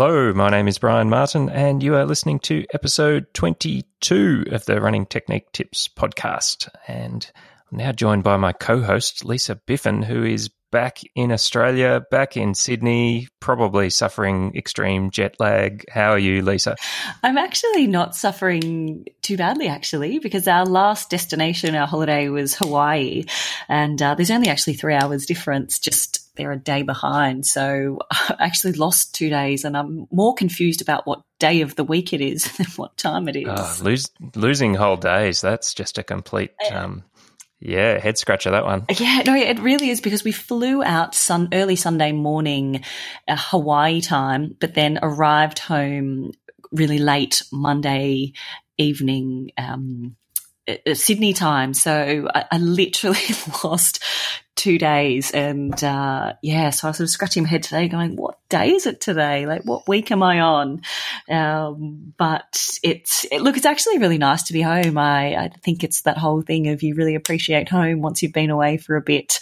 Hello, my name is Brian Martin, and you are listening to episode 22 of the Running Technique Tips podcast. And I'm now joined by my co host, Lisa Biffin, who is back in Australia, back in Sydney, probably suffering extreme jet lag. How are you, Lisa? I'm actually not suffering too badly, actually, because our last destination, our holiday was Hawaii, and uh, there's only actually three hours difference. Just they're a day behind, so I actually lost two days, and I'm more confused about what day of the week it is than what time it is. Oh, lose, losing whole days—that's just a complete. Um, yeah, head scratcher that one. Yeah, no, it really is because we flew out sun early Sunday morning, uh, Hawaii time, but then arrived home really late Monday evening, um, uh, Sydney time. So I, I literally lost two days. And uh, yeah, so I was sort of scratching my head today, going, "What day is it today? Like, what week am I on?" Um, but it's it, look, it's actually really nice to be home. I, I think it's that whole thing of you really appreciate home once you've been away for a bit.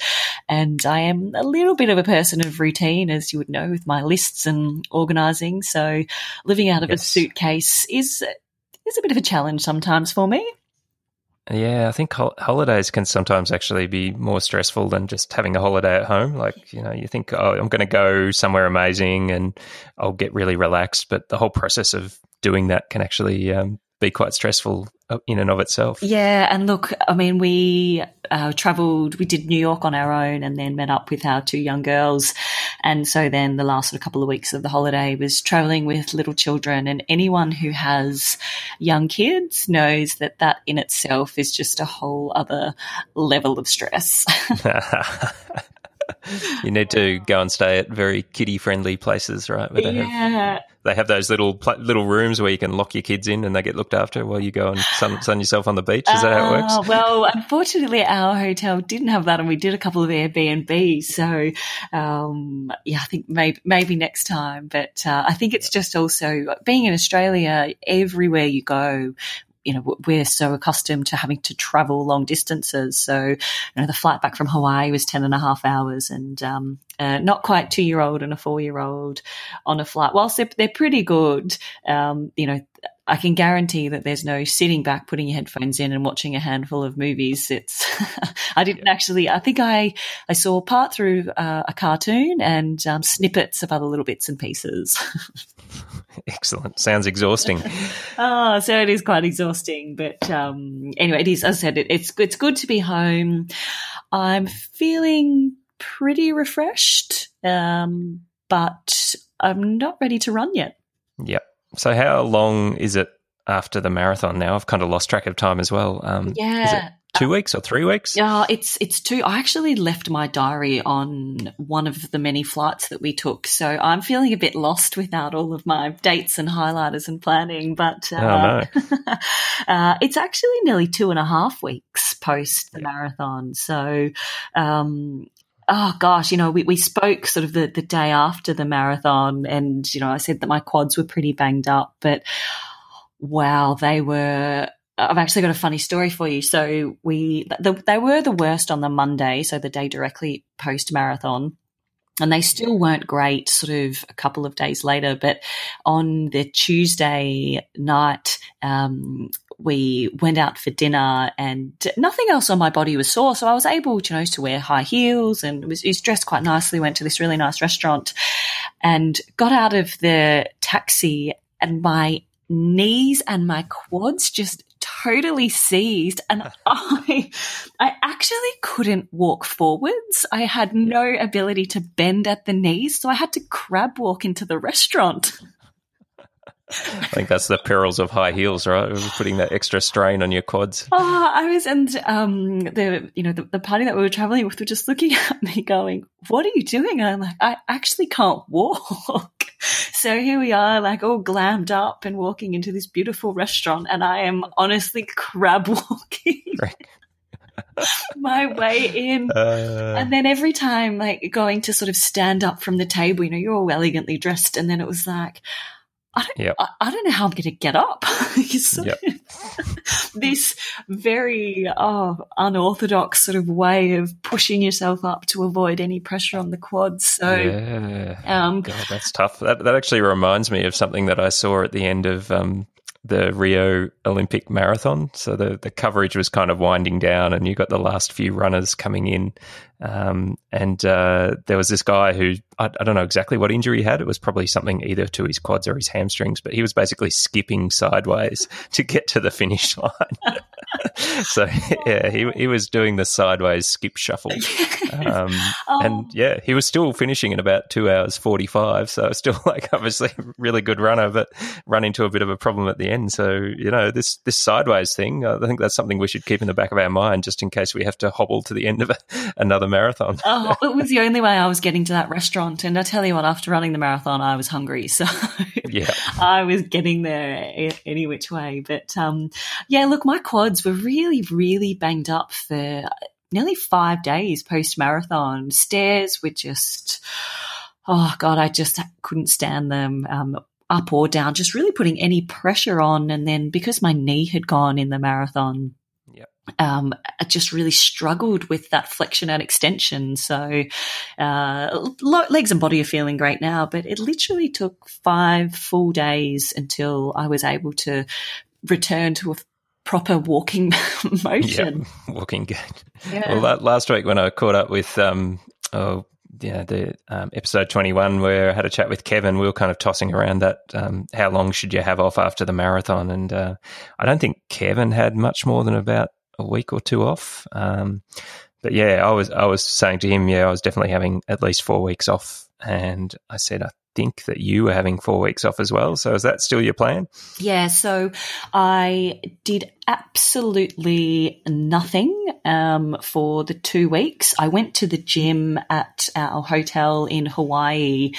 And I am a little bit of a person of routine, as you would know, with my lists and organising. So living out of yes. a suitcase is is a bit of a challenge sometimes for me. Yeah, I think holidays can sometimes actually be more stressful than just having a holiday at home. Like, you know, you think, oh, I'm going to go somewhere amazing and I'll get really relaxed. But the whole process of doing that can actually um, be quite stressful uh, in and of itself. Yeah, and look, I mean, we uh, travelled, we did New York on our own, and then met up with our two young girls, and so then the last sort of couple of weeks of the holiday was travelling with little children, and anyone who has young kids knows that that in itself is just a whole other level of stress. you need to go and stay at very kiddie friendly places, right? Yeah. Have, they have those little little rooms where you can lock your kids in and they get looked after while you go and sun, sun yourself on the beach. Is that how it works? Uh, well, unfortunately, our hotel didn't have that, and we did a couple of Airbnb. So, um, yeah, I think maybe maybe next time. But uh, I think it's just also being in Australia. Everywhere you go, you know, we're so accustomed to having to travel long distances. So, you know, the flight back from Hawaii was 10 and a half hours and, um, uh, not quite two year old and a four year old on a flight. Whilst they're, they're pretty good, um, you know, I can guarantee that there's no sitting back, putting your headphones in and watching a handful of movies. It's, I didn't actually, I think I, I saw part through uh, a cartoon and um, snippets of other little bits and pieces. Excellent. Sounds exhausting. oh, so it is quite exhausting. But um, anyway, it is, as I said, it, it's, it's good to be home. I'm feeling pretty refreshed, um, but I'm not ready to run yet. Yep. So, how long is it after the marathon now? I've kind of lost track of time as well. Um, yeah. Two weeks or three weeks? Yeah, it's it's two. I actually left my diary on one of the many flights that we took, so I'm feeling a bit lost without all of my dates and highlighters and planning. But uh, oh, no. uh, it's actually nearly two and a half weeks post the marathon. So um, oh gosh, you know, we, we spoke sort of the, the day after the marathon and, you know, I said that my quads were pretty banged up, but wow, they were, I've actually got a funny story for you. So we, the, they were the worst on the Monday. So the day directly post marathon and they still weren't great sort of a couple of days later. But on the Tuesday night, um, we went out for dinner and nothing else on my body was sore. So I was able, you know, to wear high heels and was, was dressed quite nicely, went to this really nice restaurant and got out of the taxi and my knees and my quads just totally seized and I I actually couldn't walk forwards. I had no ability to bend at the knees, so I had to crab walk into the restaurant. I think that's the perils of high heels, right? Putting that extra strain on your quads. Oh, I was, and um, the you know the, the party that we were traveling with were just looking at me, going, "What are you doing?" And I'm like, "I actually can't walk." so here we are, like all glammed up and walking into this beautiful restaurant, and I am honestly crab walking. my way in. Uh, and then every time, like going to sort of stand up from the table, you know, you're all elegantly dressed. And then it was like, I don't, yep. I, I, don't know how I'm going to get up. yep. this very oh, unorthodox sort of way of pushing yourself up to avoid any pressure on the quads. So, yeah, um, God, that's tough. That, that actually reminds me of something that I saw at the end of um, the Rio Olympic Marathon. So the, the coverage was kind of winding down, and you got the last few runners coming in. Um, and uh, there was this guy who I, I, don't know exactly what injury he had. It was probably something either to his quads or his hamstrings, but he was basically skipping sideways to get to the finish line. so yeah, he he was doing the sideways skip shuffle, um, oh. and yeah, he was still finishing in about two hours forty five. So still like obviously really good runner, but run into a bit of a problem at the end. So you know this this sideways thing, I think that's something we should keep in the back of our mind just in case we have to hobble to the end of a, another marathon. oh, it was the only way I was getting to that restaurant. And I tell you what, after running the marathon, I was hungry. So yeah, I was getting there any which way. But um, yeah, look, my quads were really, really banged up for nearly five days post marathon. Stairs were just, oh God, I just couldn't stand them. Um, up or down, just really putting any pressure on. And then because my knee had gone in the marathon, um, I just really struggled with that flexion and extension. So, uh, legs and body are feeling great now, but it literally took five full days until I was able to return to a proper walking motion. Yep, walking good. Yeah. Well, last week when I caught up with, um, oh, yeah, the um, episode 21 where I had a chat with Kevin, we were kind of tossing around that um, how long should you have off after the marathon? And uh, I don't think Kevin had much more than about a week or two off. Um, but yeah, I was I was saying to him, yeah, I was definitely having at least four weeks off, and I said I think that you were having four weeks off as well. So is that still your plan? Yeah. So I did absolutely nothing um, for the two weeks. I went to the gym at our hotel in Hawaii,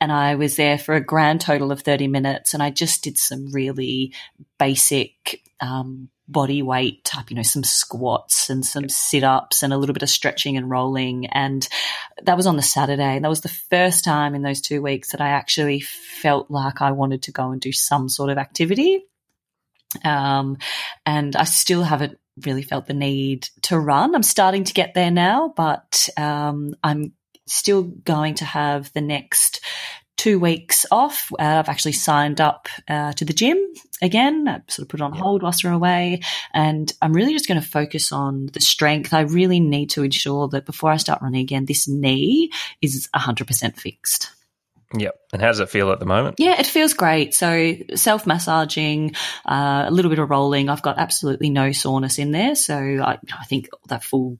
and I was there for a grand total of thirty minutes, and I just did some really basic. Um, body weight type, you know, some squats and some sit ups and a little bit of stretching and rolling. And that was on the Saturday. And that was the first time in those two weeks that I actually felt like I wanted to go and do some sort of activity. Um, and I still haven't really felt the need to run. I'm starting to get there now, but um, I'm still going to have the next two weeks off. Uh, I've actually signed up uh, to the gym again. I sort of put it on hold whilst we're away. And I'm really just going to focus on the strength. I really need to ensure that before I start running again, this knee is 100% fixed. Yep. And how does it feel at the moment? Yeah, it feels great. So self massaging, uh, a little bit of rolling. I've got absolutely no soreness in there. So I, I think that full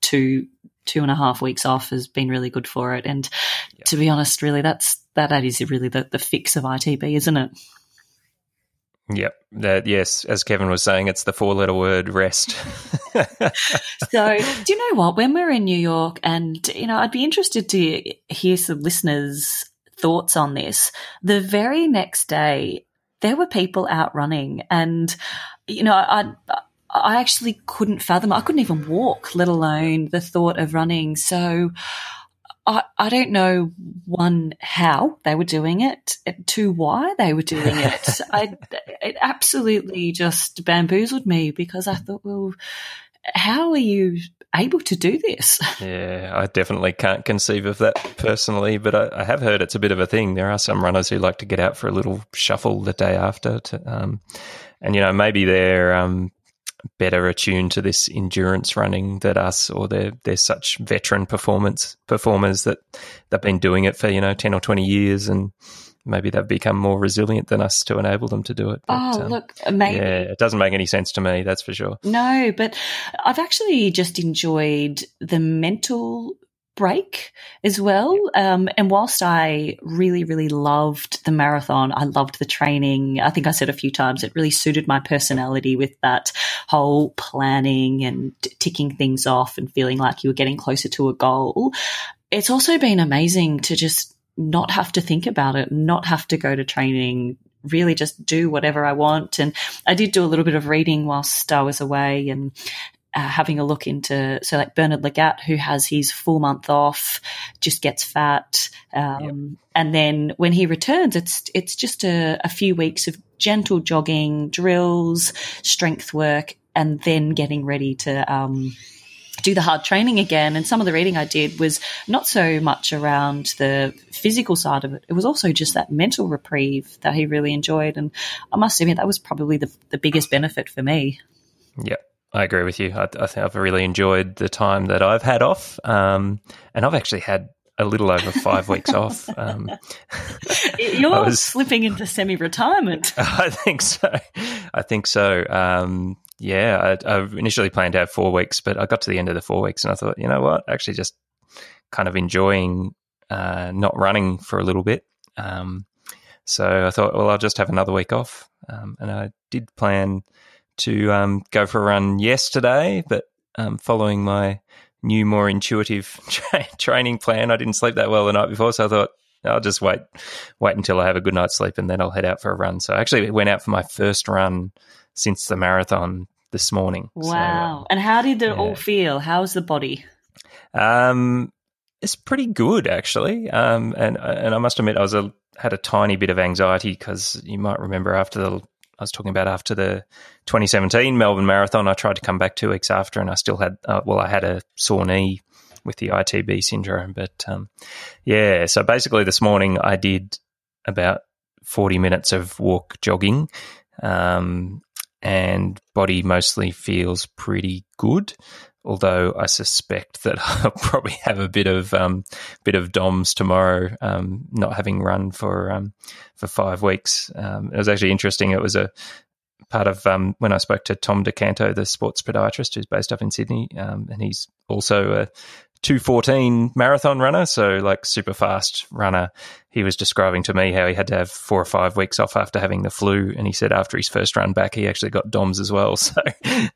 two two and a half weeks off has been really good for it. And yep. to be honest, really, that's that that is really the, the fix of ITB, isn't it? Yep. That yes, as Kevin was saying, it's the four letter word rest. so do you know what? When we're in New York and you know, I'd be interested to hear some listeners' thoughts on this. The very next day there were people out running and you know, I I actually couldn't fathom I couldn't even walk, let alone the thought of running. So I, I don't know one how they were doing it, two why they were doing it. I, it absolutely just bamboozled me because I thought, well, how are you able to do this? Yeah, I definitely can't conceive of that personally, but I, I, have heard it's a bit of a thing. There are some runners who like to get out for a little shuffle the day after, to, um, and you know maybe they're um, better attuned to this endurance running than us, or they're they're such veteran performance performers that they've been doing it for you know ten or twenty years, and maybe they've become more resilient than us to enable them to do it. But, oh, um, look, maybe yeah, it doesn't make any sense to me. That's for sure. No, but I've actually just enjoyed the mental break as well. Um, and whilst I really, really loved the marathon, I loved the training. I think I said a few times it really suited my personality with that whole planning and ticking things off and feeling like you were getting closer to a goal. It's also been amazing to just not have to think about it, not have to go to training, really just do whatever I want. And I did do a little bit of reading whilst I was away and uh, having a look into so like Bernard Lagat, who has his full month off, just gets fat, um, yep. and then when he returns, it's it's just a, a few weeks of gentle jogging, drills, strength work, and then getting ready to. Um, do the hard training again. And some of the reading I did was not so much around the physical side of it. It was also just that mental reprieve that he really enjoyed. And I must admit, that was probably the, the biggest benefit for me. Yeah. I agree with you. I, I think I've really enjoyed the time that I've had off, um, and I've actually had a little over five weeks off. Um, You're was, slipping into semi-retirement. I think so. I think so. Um, yeah, I, I, initially planned to have four weeks, but I got to the end of the four weeks and I thought, you know what, actually just kind of enjoying uh, not running for a little bit. Um, so I thought, well, I'll just have another week off. Um, and I did plan to um, go for a run yesterday, but um, following my new, more intuitive tra- training plan, I didn't sleep that well the night before. So I thought, I'll just wait, wait until I have a good night's sleep, and then I'll head out for a run. So I actually went out for my first run since the marathon this morning. Wow! So, and how did it yeah. all feel? How's the body? Um, it's pretty good actually. Um, and and I must admit, I was a had a tiny bit of anxiety because you might remember after the I was talking about after the 2017 Melbourne Marathon, I tried to come back two weeks after, and I still had uh, well, I had a sore knee with the ITB syndrome. But um, yeah, so basically this morning I did about 40 minutes of walk jogging. Um, and body mostly feels pretty good. Although I suspect that I'll probably have a bit of um, bit of DOMS tomorrow, um, not having run for um, for five weeks. Um, it was actually interesting. It was a part of um, when I spoke to Tom DeCanto, the sports podiatrist who's based up in Sydney, um, and he's also a 214 marathon runner, so like super fast runner. He was describing to me how he had to have four or five weeks off after having the flu. And he said after his first run back, he actually got DOMS as well. So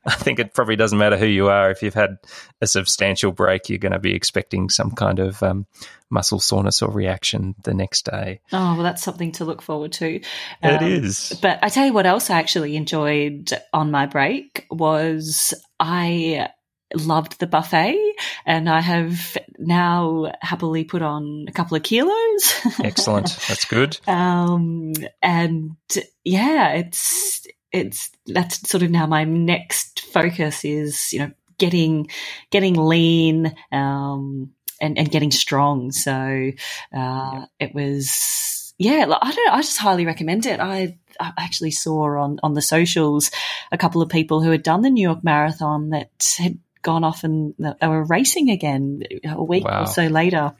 I think it probably doesn't matter who you are. If you've had a substantial break, you're going to be expecting some kind of um, muscle soreness or reaction the next day. Oh, well, that's something to look forward to. Um, it is. But I tell you what else I actually enjoyed on my break was I loved the buffet and I have now happily put on a couple of kilos. Excellent. That's good. um, and yeah, it's, it's, that's sort of now my next focus is, you know, getting, getting lean, um, and, and getting strong. So, uh, yeah. it was, yeah, I don't, I just highly recommend it. I, I actually saw on, on the socials a couple of people who had done the New York Marathon that had gone off and they were racing again a week wow. or so later.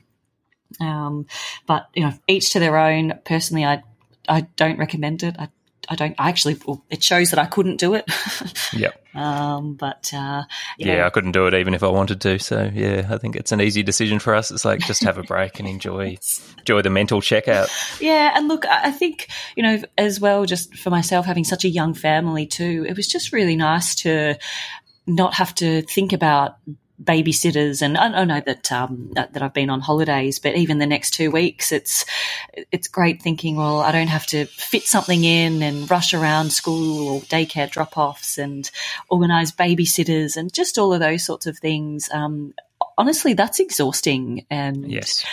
Um, but you know, each to their own. Personally, I I don't recommend it. I I don't I actually well, it shows that I couldn't do it. yeah. Um, but uh, yeah, know. I couldn't do it even if I wanted to. So yeah, I think it's an easy decision for us. It's like just have a break and enjoy enjoy the mental checkout. Yeah, and look, I think you know as well, just for myself having such a young family too, it was just really nice to not have to think about babysitters and I, know that um, that I've been on holidays, but even the next two weeks, it's it's great thinking. Well, I don't have to fit something in and rush around school or daycare drop offs and organise babysitters and just all of those sorts of things. Um, honestly, that's exhausting, and yes.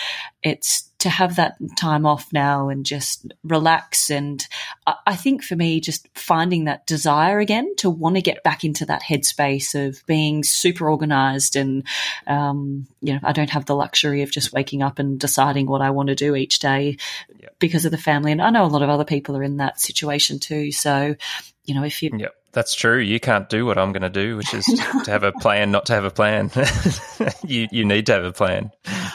it's to have that time off now and just relax. And I think for me, just finding that desire again to want to get back into that headspace of being super organized. And, um, you know, I don't have the luxury of just waking up and deciding what I want to do each day yep. because of the family. And I know a lot of other people are in that situation too. So, you know, if you. Yep. That's true. You can't do what I'm going to do, which is to have a plan, not to have a plan. you you need to have a plan.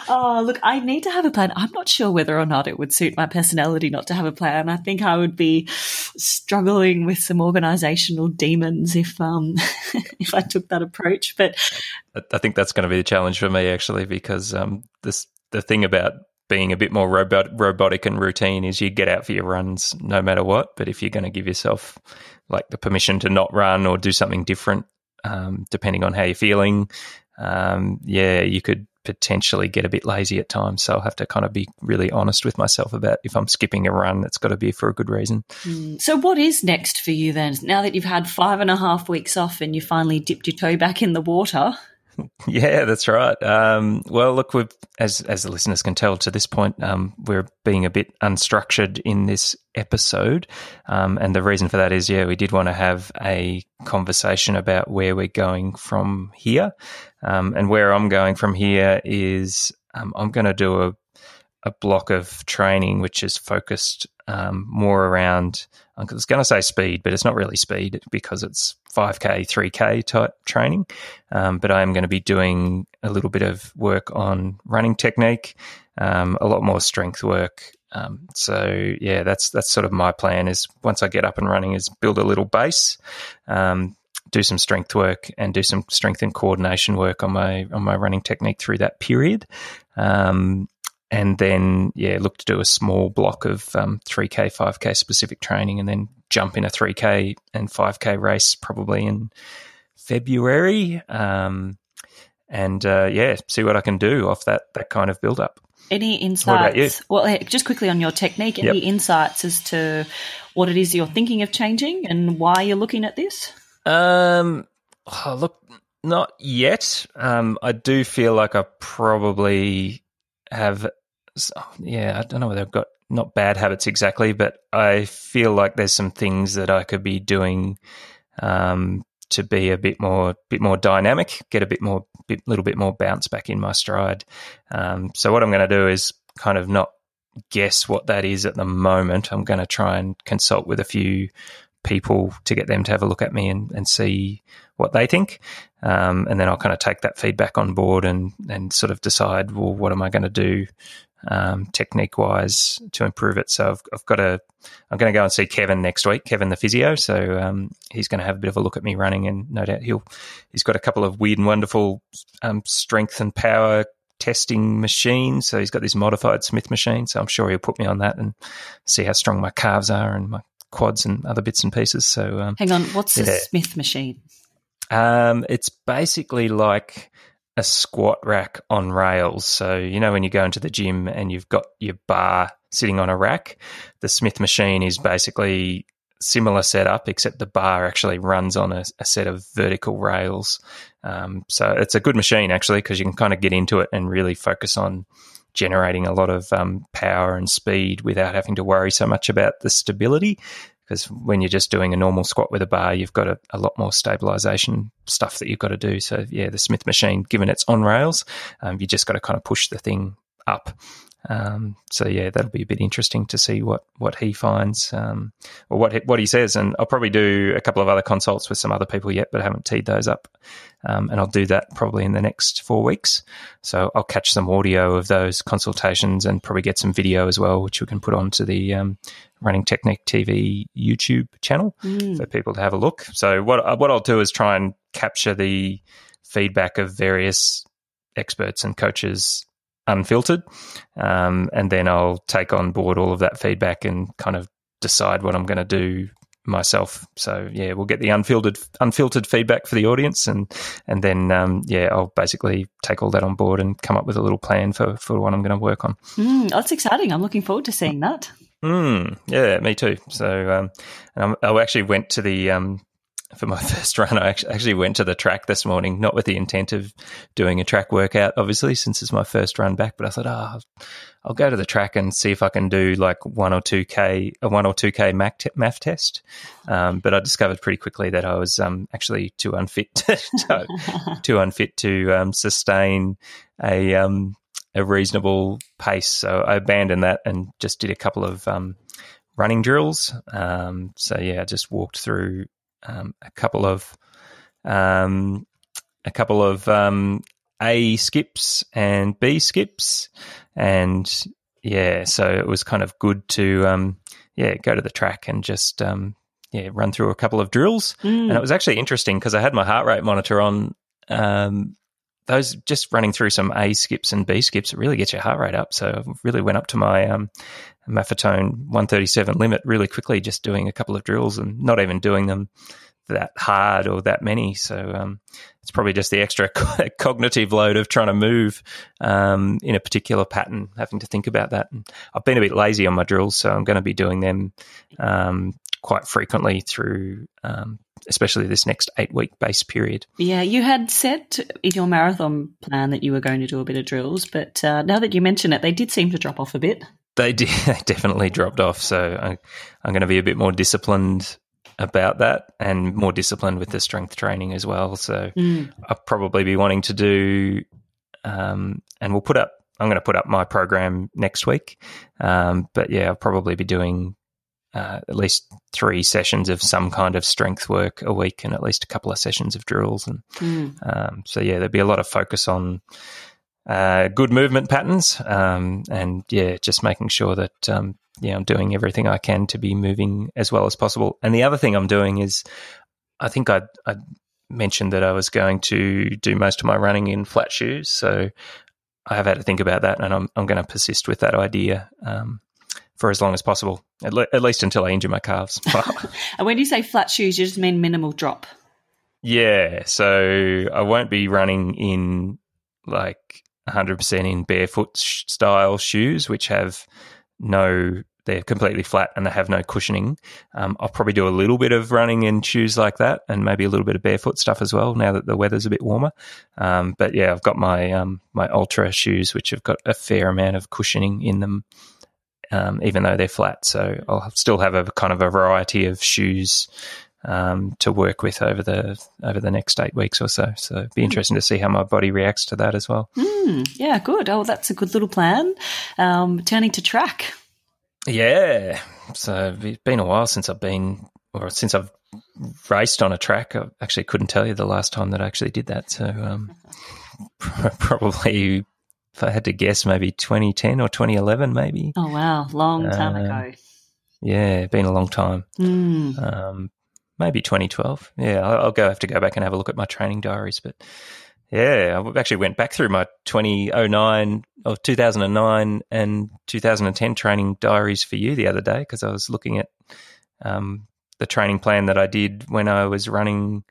Oh, look, I need to have a plan. I'm not sure whether or not it would suit my personality not to have a plan. I think I would be struggling with some organizational demons if um if I took that approach. But I think that's going to be the challenge for me actually, because um this the thing about being a bit more robot, robotic and routine is you get out for your runs no matter what. But if you're going to give yourself like the permission to not run or do something different, um, depending on how you're feeling, um, yeah, you could potentially get a bit lazy at times. So I'll have to kind of be really honest with myself about if I'm skipping a run, it's got to be for a good reason. Mm. So, what is next for you then? Now that you've had five and a half weeks off and you finally dipped your toe back in the water? Yeah, that's right. Um, well, look, we've as as the listeners can tell to this point, um, we're being a bit unstructured in this episode, um, and the reason for that is, yeah, we did want to have a conversation about where we're going from here, um, and where I'm going from here is um, I'm going to do a a block of training which is focused um, more around. I was going to say speed, but it's not really speed because it's 5K, 3K type training. Um, but I am going to be doing a little bit of work on running technique, um, a lot more strength work. Um, so yeah, that's that's sort of my plan. Is once I get up and running, is build a little base, um, do some strength work, and do some strength and coordination work on my on my running technique through that period. Um, and then yeah, look to do a small block of um, 3k, 5k specific training, and then jump in a 3k and 5k race probably in February. Um, and uh, yeah, see what I can do off that that kind of build up. Any insights? Well, just quickly on your technique, any yep. insights as to what it is you're thinking of changing and why you're looking at this? Um, oh, look, not yet. Um, I do feel like I probably have yeah, I don't know whether I've got not bad habits exactly, but I feel like there's some things that I could be doing um, to be a bit more, bit more dynamic, get a bit more, bit, little bit more bounce back in my stride. Um, so what I'm going to do is kind of not guess what that is at the moment. I'm going to try and consult with a few people to get them to have a look at me and, and see what they think. Um, and then I'll kind of take that feedback on board and, and sort of decide, well, what am I going to do um, technique wise to improve it. So I've, I've got a, I'm going to go and see Kevin next week, Kevin the physio. So um, he's going to have a bit of a look at me running, and no doubt he'll, he's got a couple of weird and wonderful um, strength and power testing machines. So he's got this modified Smith machine. So I'm sure he'll put me on that and see how strong my calves are and my quads and other bits and pieces. So um, hang on, what's yeah. a Smith machine? Um, it's basically like a squat rack on rails. So, you know, when you go into the gym and you've got your bar sitting on a rack, the Smith machine is basically similar setup, except the bar actually runs on a, a set of vertical rails. Um, so it's a good machine actually because you can kind of get into it and really focus on generating a lot of um, power and speed without having to worry so much about the stability because when you're just doing a normal squat with a bar, you've got a, a, lot more stabilization stuff that you've got to do. So yeah, the Smith machine, given it's on rails, um, you just got to kind of push the thing up. Um, so yeah, that'll be a bit interesting to see what what he finds um, or what what he says. And I'll probably do a couple of other consults with some other people yet, but I haven't teed those up. Um, and I'll do that probably in the next four weeks. So I'll catch some audio of those consultations and probably get some video as well, which we can put onto the um, Running Technique TV YouTube channel mm. for people to have a look. So what what I'll do is try and capture the feedback of various experts and coaches unfiltered, um, and then I'll take on board all of that feedback and kind of decide what I'm going to do myself. So yeah, we'll get the unfiltered unfiltered feedback for the audience, and and then um, yeah, I'll basically take all that on board and come up with a little plan for for what I'm going to work on. Mm, that's exciting. I'm looking forward to seeing that. Mm, yeah, me too. So, um, I actually went to the um, for my first run. I actually went to the track this morning, not with the intent of doing a track workout, obviously, since it's my first run back. But I thought, oh, I'll go to the track and see if I can do like one or two k, a one or two k math test. Um, but I discovered pretty quickly that I was um, actually too unfit, to, too unfit to um, sustain a um, a reasonable pace. So I abandoned that and just did a couple of um, running drills. Um, so yeah, I just walked through um, a couple of um, a couple of um, A skips and B skips, and yeah, so it was kind of good to um, yeah go to the track and just yeah run through a couple of drills. Mm. And it was actually interesting because I had my heart rate monitor on um, those just running through some A skips and B skips really gets your heart rate up. So I really went up to my um, Maffetone 137 limit really quickly, just doing a couple of drills and not even doing them that hard or that many. So um, it's probably just the extra cognitive load of trying to move um, in a particular pattern, having to think about that. And I've been a bit lazy on my drills, so I'm going to be doing them um, quite frequently through. Especially this next eight week base period. Yeah, you had said in your marathon plan that you were going to do a bit of drills, but uh, now that you mention it, they did seem to drop off a bit. They did, definitely dropped off. So I, I'm going to be a bit more disciplined about that and more disciplined with the strength training as well. So mm. I'll probably be wanting to do, um, and we'll put up, I'm going to put up my program next week. Um, but yeah, I'll probably be doing uh, at least three sessions of some kind of strength work a week and at least a couple of sessions of drills. And mm. um, so, yeah, there'll be a lot of focus on uh, good movement patterns um, and, yeah, just making sure that um, yeah, I'm doing everything I can to be moving as well as possible. And the other thing I'm doing is, I think I, I mentioned that I was going to do most of my running in flat shoes. So I have had to think about that, and I'm I'm going to persist with that idea um, for as long as possible, at, le- at, least until I injure my calves. and when you say flat shoes, you just mean minimal drop. Yeah, so I won't be running in like 100% in barefoot style shoes, which have no they're completely flat and they have no cushioning. Um, I'll probably do a little bit of running in shoes like that, and maybe a little bit of barefoot stuff as well. Now that the weather's a bit warmer, um, but yeah, I've got my um, my Altra shoes, which have got a fair amount of cushioning in them, um, even though they're flat. So I'll still have a kind of a variety of shoes um, to work with over the over the next eight weeks or so. So it'd be interesting to see how my body reacts to that as well. Mm, yeah, good. Oh, that's a good little plan. Um, turning to track. Yeah, so it's been a while since I've been, or since I've raced on a track. I actually couldn't tell you the last time that I actually did that. So um, probably, if I had to guess, maybe 2010 or 2011, maybe. Oh wow, long time um, ago. Yeah, been a long time. Mm. Um, maybe 2012. Yeah, I'll, I'll, go have to go back and have a look at my training diaries. But yeah, I actually went back through my 2009 or 2009 and 2010 training diaries for you the other day because I was looking at um, the training plan that I did when I was running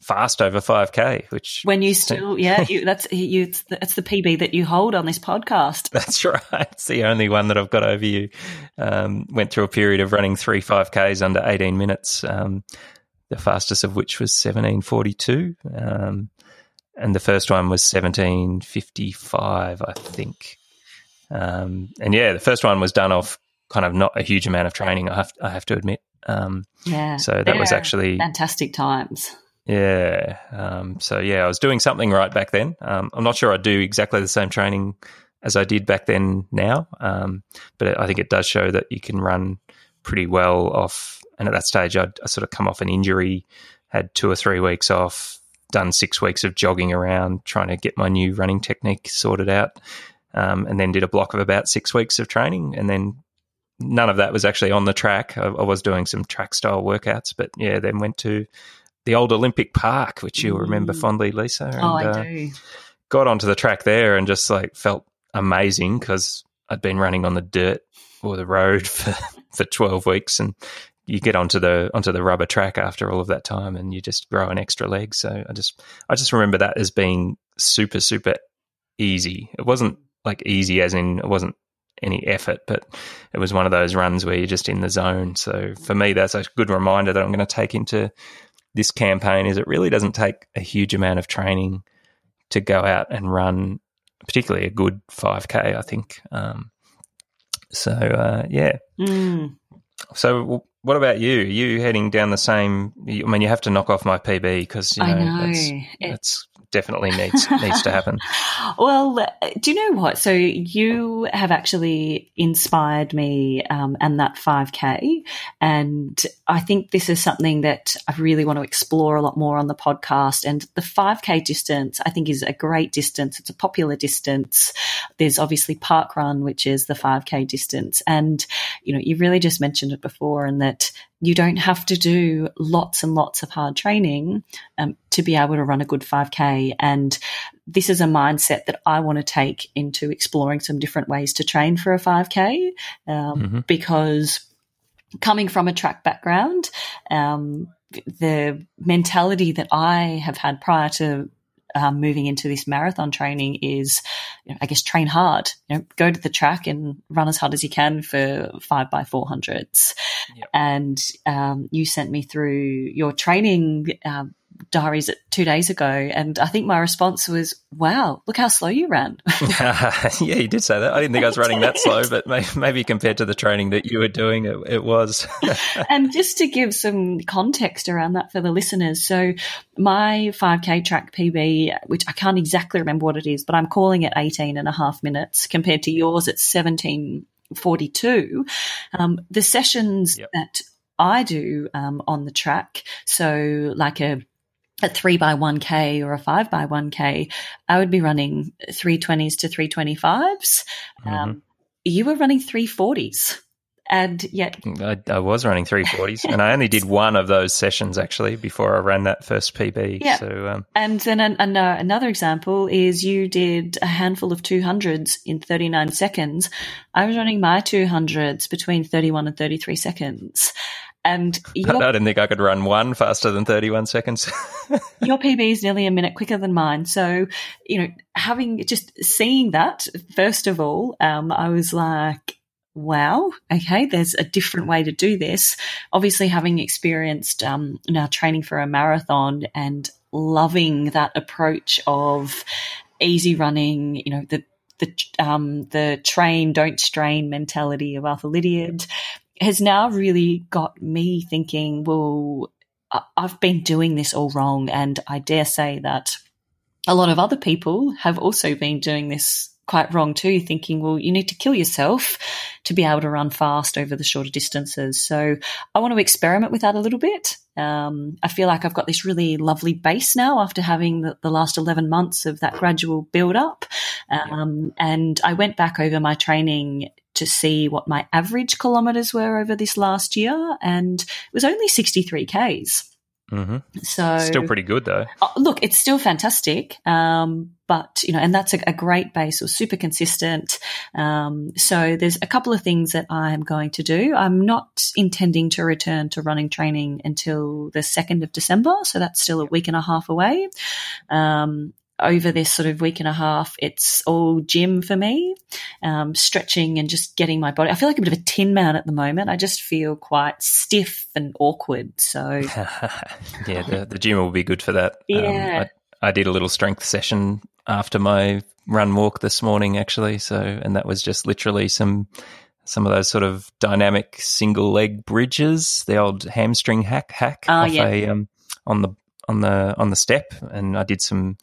fast over 5k which when you still yeah you, that's you it's the, it's the pb that you hold on this podcast. That's right. It's the only one that i've got over you. Um, went through a period of running three 5ks under 18 minutes um, the fastest of which was 1742 um, and the first one was 1755 i think. Um, and yeah the first one was done off kind of not a huge amount of training i have, I have to admit. Um, yeah. so that was actually fantastic times yeah. Um, so yeah, I was doing something right back then. Um, I'm not sure I do exactly the same training as I did back then now, um, but I think it does show that you can run pretty well off. And at that stage, I'd, I sort of come off an injury, had two or three weeks off, done six weeks of jogging around, trying to get my new running technique sorted out, um, and then did a block of about six weeks of training, and then none of that was actually on the track. I, I was doing some track style workouts, but yeah, then went to the old Olympic Park, which you'll remember mm. fondly, Lisa. And, oh, I uh. Got onto the track there and just like felt amazing because I'd been running on the dirt or the road for, for 12 weeks and you get onto the onto the rubber track after all of that time and you just grow an extra leg so i just i just remember that as being super super easy it wasn't like easy as in it wasn't any effort but it was one of those runs where you're just in the zone so for me that's a good reminder that i'm going to take into this campaign is it really doesn't take a huge amount of training to go out and run, particularly a good 5K, I think. Um, so, uh, yeah. Mm. So, what about you? Are you heading down the same? I mean, you have to knock off my PB because you know, know. That's, that's definitely needs needs to happen. Well, do you know what? So you have actually inspired me um, and that 5K, and I think this is something that I really want to explore a lot more on the podcast. And the 5K distance, I think, is a great distance. It's a popular distance. There's obviously Park Run, which is the 5K distance, and you know, you really just mentioned it before, and that you don't have to do lots and lots of hard training um, to be able to run a good 5K. And this is a mindset that I want to take into exploring some different ways to train for a 5K um, mm-hmm. because coming from a track background, um, the mentality that I have had prior to um, moving into this marathon training is, you know, I guess, train hard. You know, go to the track and run as hard as you can for five by four hundreds. Yep. And um, you sent me through your training um, diaries two days ago, and I think my response was, "Wow, look how slow you ran." yeah, you did say that. I didn't think I was running that slow, but maybe compared to the training that you were doing, it, it was. and just to give some context around that for the listeners, so my 5K track PB, which I can't exactly remember what it is, but I'm calling it 18 and a half minutes compared to yours, it's 1742. Um, the sessions yep. that I do um, on the track. So, like a a three by 1K or a five by 1K, I would be running 320s to 325s. Mm-hmm. Um, you were running 340s. And yet, I, I was running 340s, and I only did one of those sessions actually before I ran that first PB. Yeah. So, um, and then an, an, uh, another example is you did a handful of 200s in 39 seconds. I was running my 200s between 31 and 33 seconds. And I didn't think I could run one faster than 31 seconds. your PB is nearly a minute quicker than mine. So, you know, having just seeing that, first of all, um, I was like, wow, okay, there's a different way to do this. Obviously, having experienced um, now training for a marathon and loving that approach of easy running, you know, the the um, the train don't strain mentality of Arthur Lydiard, has now really got me thinking, well, I've been doing this all wrong. And I dare say that a lot of other people have also been doing this quite wrong too, thinking, well, you need to kill yourself to be able to run fast over the shorter distances. So I want to experiment with that a little bit. Um, I feel like I've got this really lovely base now after having the, the last 11 months of that gradual build up. Um, and I went back over my training to see what my average kilometers were over this last year, and it was only 63 Ks. Mm-hmm. So still pretty good though. Uh, look, it's still fantastic, um, but you know, and that's a, a great base or super consistent. Um, so there's a couple of things that I am going to do. I'm not intending to return to running training until the second of December, so that's still a week and a half away. Um, over this sort of week and a half, it's all gym for me, um, stretching and just getting my body. I feel like a bit of a tin man at the moment. I just feel quite stiff and awkward. So, yeah, the, the, gym will be good for that. Um, yeah. Um, I, I did a little strength session after my run walk this morning, actually. So, and that was just literally some some of those sort of dynamic single leg bridges, the old hamstring hack hack oh, off yeah. a, um, on the on the on the step, and I did some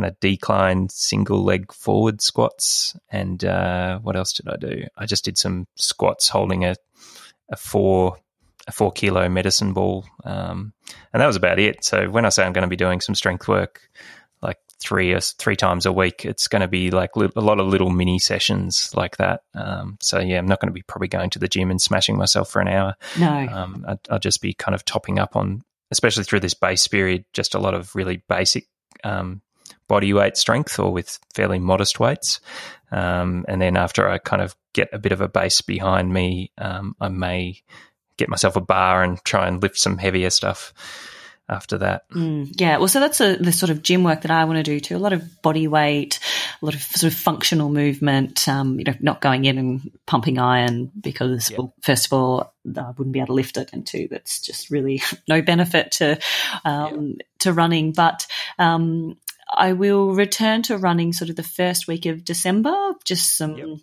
kind of decline single leg forward squats. And uh, what else did I do? I just did some squats holding a, a four a four kilo medicine ball, um, and that was about it. So when I say I'm going to be doing some strength work, like three or three times a week, it's going to be like li- a lot of little mini sessions like that. Um, so yeah, I'm not going to be probably going to the gym and smashing myself for an hour. No, um, I, I'll just be kind of topping up on, especially through this base period, just a lot of really basic um, body weight strength or with fairly modest weights. Um, and then after I kind of get a bit of a base behind me, um, I may get myself a bar and try and lift some heavier stuff after that. Mm, yeah, well, so that's a, the sort of gym work that I want to do too. A lot of body weight, a lot of sort of functional movement. Um, you know, not going in and pumping iron because, yep. well, first of all, I wouldn't be able to lift it, and two, that's just really no benefit to um, yep. to running. But um, I will return to running sort of the first week of December, just some yep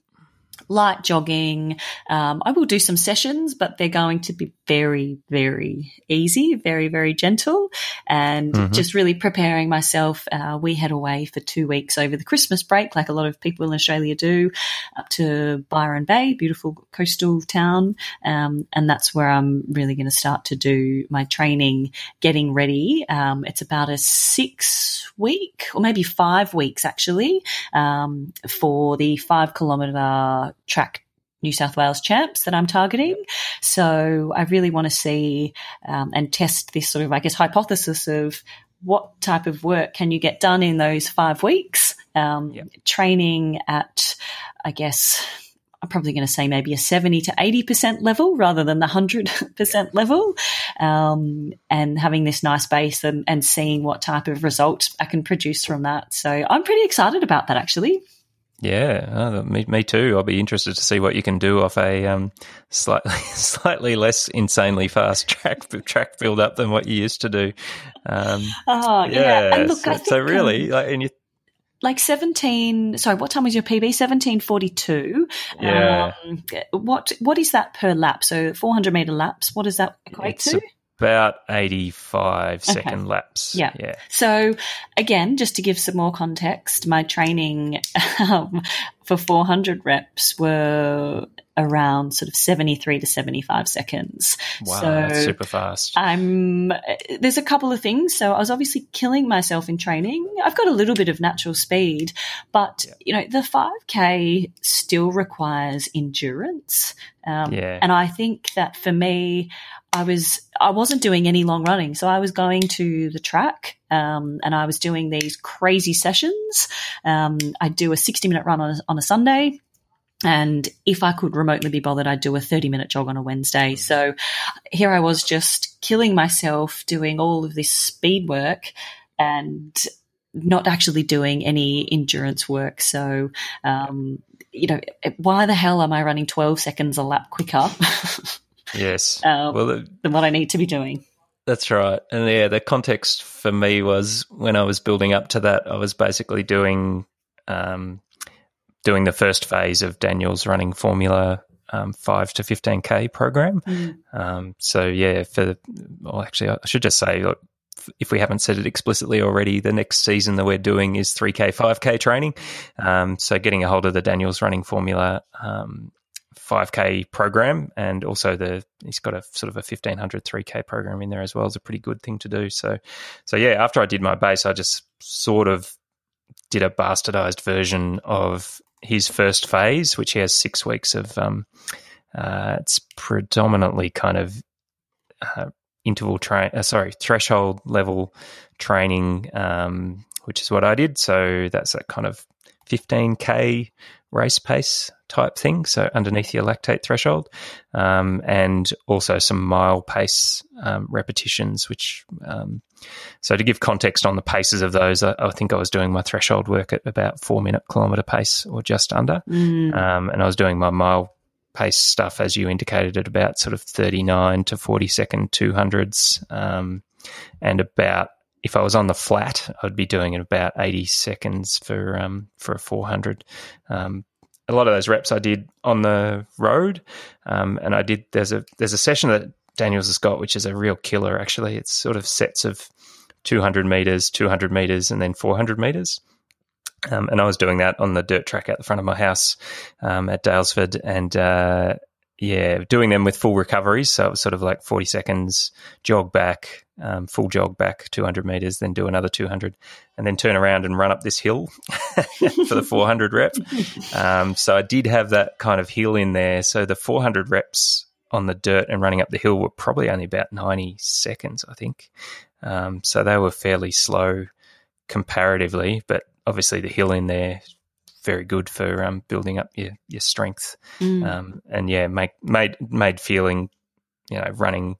light jogging. Um, I will do some sessions, but they're going to be very, very easy, very, very gentle, and mm-hmm. just really preparing myself. Uh, we head away for two weeks over the Christmas break, like a lot of people in Australia do, up to Byron Bay, beautiful coastal town, um, and that's where I'm really going to start to do my training, getting ready. Um, it's about a six week or maybe five weeks actually um, for the five kilometer track New South Wales champs that I'm targeting. So I really want to see um, and test this sort of, I guess, hypothesis of what type of work can you get done in those five weeks. Um, yep. Training at, I guess, I'm probably going to say maybe a 70 to 80% level rather than the 100% level. Um, and having this nice base and, and seeing what type of result I can produce from that. So I'm pretty excited about that actually. Yeah, uh, me, me too. I'll be interested to see what you can do off a um, slightly slightly less insanely fast track track build up than what you used to do. Um, oh yeah, yeah. Look, so, think, so, really, um, like, and you like 17 sorry what time was your pb 1742 yeah um, what what is that per lap so 400 meter laps what does that equate it's to about 85 okay. second laps yeah yeah so again just to give some more context my training um, for 400 reps were around sort of 73 to 75 seconds. Wow, so that's super fast. I'm there's a couple of things. So I was obviously killing myself in training. I've got a little bit of natural speed, but yeah. you know, the 5k still requires endurance. Um, yeah. and I think that for me I was I wasn't doing any long running, so I was going to the track um, and I was doing these crazy sessions. Um, I'd do a sixty minute run on a, on a Sunday, and if I could remotely be bothered, I'd do a 30 minute jog on a Wednesday. Mm. So here I was just killing myself doing all of this speed work and not actually doing any endurance work. So, um, you know, why the hell am I running 12 seconds a lap quicker? yes. Um, well, than what I need to be doing. That's right. And yeah, the context for me was when I was building up to that, I was basically doing um, doing the first phase of Daniels' running Formula um, 5 to 15K program. Mm. Um, so, yeah, for the, well, actually, I should just say, look, if we haven't said it explicitly already, the next season that we're doing is 3K, 5K training. Um, so, getting a hold of the Daniels' running Formula 5K um, program and also the he's got a sort of a 1500 3K program in there as well is a pretty good thing to do. So, so yeah, after I did my base, I just sort of did a bastardized version of his first phase, which he has six weeks of. Um, uh, it's predominantly kind of uh, interval train. Uh, sorry, threshold level training, um, which is what I did. So that's a kind of 15k race pace type thing. So underneath your lactate threshold, um, and also some mile pace um, repetitions. Which um, so to give context on the paces of those, I, I, think I was doing my threshold work at about four minute kilometer pace or just under, mm. Um, and I was doing my mile pace stuff as you indicated at about sort of 39 to 40 second 200s um, and about if I was on the flat, I'd be doing it about 80 seconds for um, for a 400. Um, a lot of those reps I did on the road, um, and I did. There's a there's a session that Daniels has got, which is a real killer. Actually, it's sort of sets of 200 meters, 200 meters, and then 400 meters. Um, and I was doing that on the dirt track out the front of my house um, at Daylesford, and uh, yeah, doing them with full recoveries. So it was sort of like 40 seconds, jog back, um, full jog back 200 meters, then do another 200, and then turn around and run up this hill for the 400 rep. Um, so I did have that kind of hill in there. So the 400 reps on the dirt and running up the hill were probably only about 90 seconds, I think. Um, so they were fairly slow comparatively, but obviously the hill in there very good for um, building up your your strength. Mm. Um, and yeah, make made made feeling, you know, running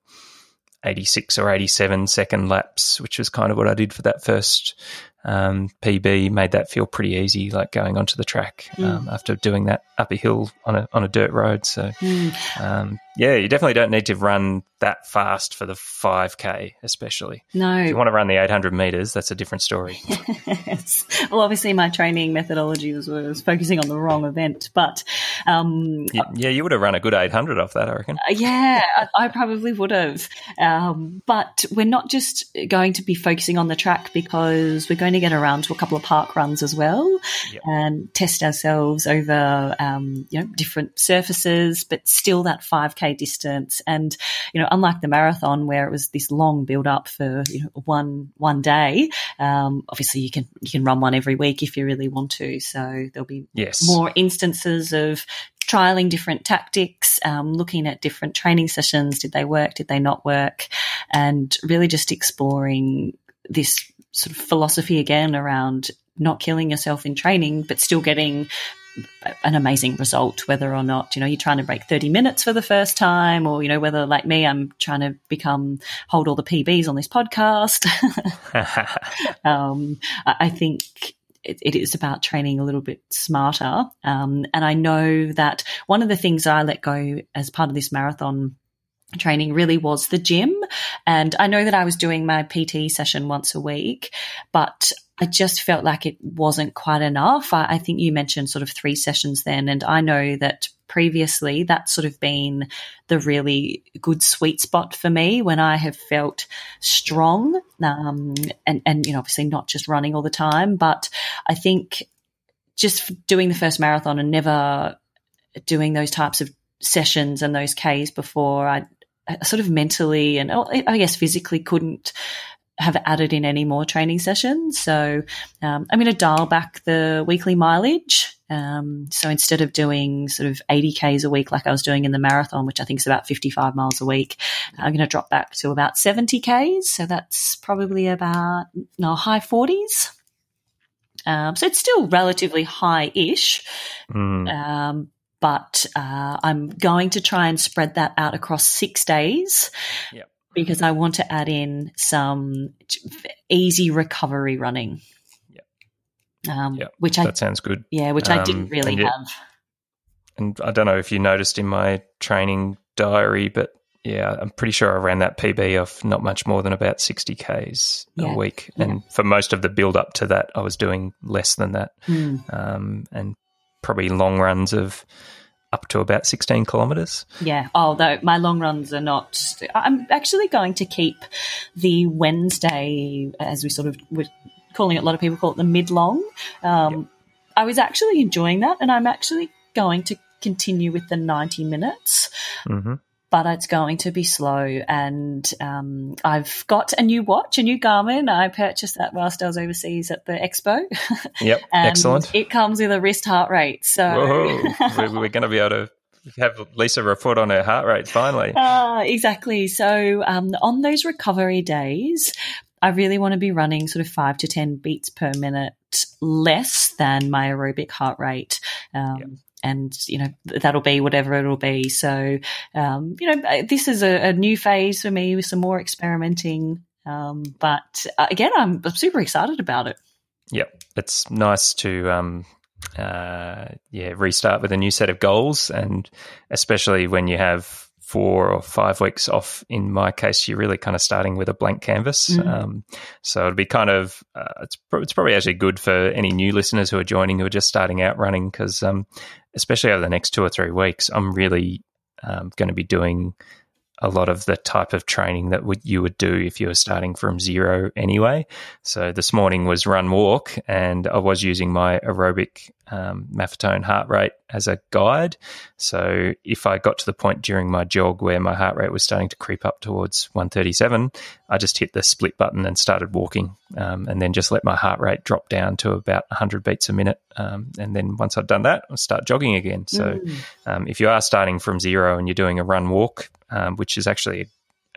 eighty six or eighty seven second laps, which was kind of what I did for that first um, PB made that feel pretty easy, like going onto the track mm. um, after doing that up a hill on a on a dirt road. So, mm. um, yeah, you definitely don't need to run that fast for the 5K, especially. No, if you want to run the 800 meters, that's a different story. yes. Well, obviously, my training methodology was, was focusing on the wrong event, but um, yeah, yeah, you would have run a good 800 off that, I reckon. Uh, yeah, I, I, probably would have. Um, but we're not just going to be focusing on the track because we're going to get around to a couple of park runs as well yep. and test ourselves over um, you know different surfaces, but still that 5k distance. And you know, unlike the marathon where it was this long build up for you know, one one day, um, obviously you can you can run one every week if you really want to. So there'll be yes. more instances of trialing different tactics, um, looking at different training sessions. Did they work? Did they not work? And really just exploring this sort of philosophy again around not killing yourself in training, but still getting an amazing result, whether or not, you know, you're trying to break 30 minutes for the first time or, you know, whether like me, I'm trying to become, hold all the PBs on this podcast. um, I think it, it is about training a little bit smarter. Um, and I know that one of the things I let go as part of this marathon training really was the gym. And I know that I was doing my PT session once a week, but I just felt like it wasn't quite enough. I, I, think you mentioned sort of three sessions then, and I know that previously that's sort of been the really good sweet spot for me when I have felt strong, um, and and you know obviously not just running all the time, but I think just doing the first marathon and never doing those types of sessions and those Ks before I sort of mentally and oh, I guess physically couldn't have added in any more training sessions. So um, I'm going to dial back the weekly mileage. Um, so instead of doing sort of 80 Ks a week like I was doing in the marathon, which I think is about 55 miles a week, I'm going to drop back to about 70 Ks. So that's probably about no high 40s. Um, so it's still relatively high ish. Mm. Um, but uh, I'm going to try and spread that out across six days. Yep because I want to add in some easy recovery running. Yeah. Um, yep. Which I, that sounds good. Yeah, which um, I didn't really and have. and I don't know if you noticed in my training diary, but yeah, I'm pretty sure I ran that PB of not much more than about 60 Ks yeah. a week. And yeah. for most of the build up to that, I was doing less than that. Mm. Um, and probably long runs of up to about 16 kilometres. Yeah, although my long runs are not. I'm actually going to keep the Wednesday, as we sort of were calling it, a lot of people call it the mid long. Um, yep. I was actually enjoying that, and I'm actually going to continue with the 90 minutes. Mm-hmm but it's going to be slow. And um, I've got a new watch, a new Garmin. I purchased that whilst I was overseas at the expo. Yep, excellent. It comes with a wrist heart rate. So we're, we're going to be able to have Lisa report on her heart rate finally. Uh, exactly. So um, on those recovery days, I really want to be running sort of five to 10 beats per minute less than my aerobic heart rate. Um, yep and you know that'll be whatever it'll be. So um, you know this is a, a, new phase for me with some more experimenting. Um, but uh, again, I'm, I'm, super excited about it. Yeah, it's nice to um, uh, yeah restart with a new set of goals, and especially when you have four or five weeks off. In my case, you're really kind of starting with a blank canvas. Mm-hmm. Um, so it'd be kind of uh, it's it's probably actually good for any new listeners who are joining who are just starting out running because um, especially over the next two or three weeks, I'm really um, going to be doing a lot of the type of training that would you would do if you were starting from zero anyway. So this morning was run walk, and I was using my aerobic um, Maffetone heart rate as a guide. So if I got to the point during my jog where my heart rate was starting to creep up towards 137, I just hit the split button and started walking, um, and then just let my heart rate drop down to about 100 beats a minute. Um, and then once I'd done that, I'll start jogging again. So mm. Um, if you are starting from zero and you're doing a run walk, um, which is actually a,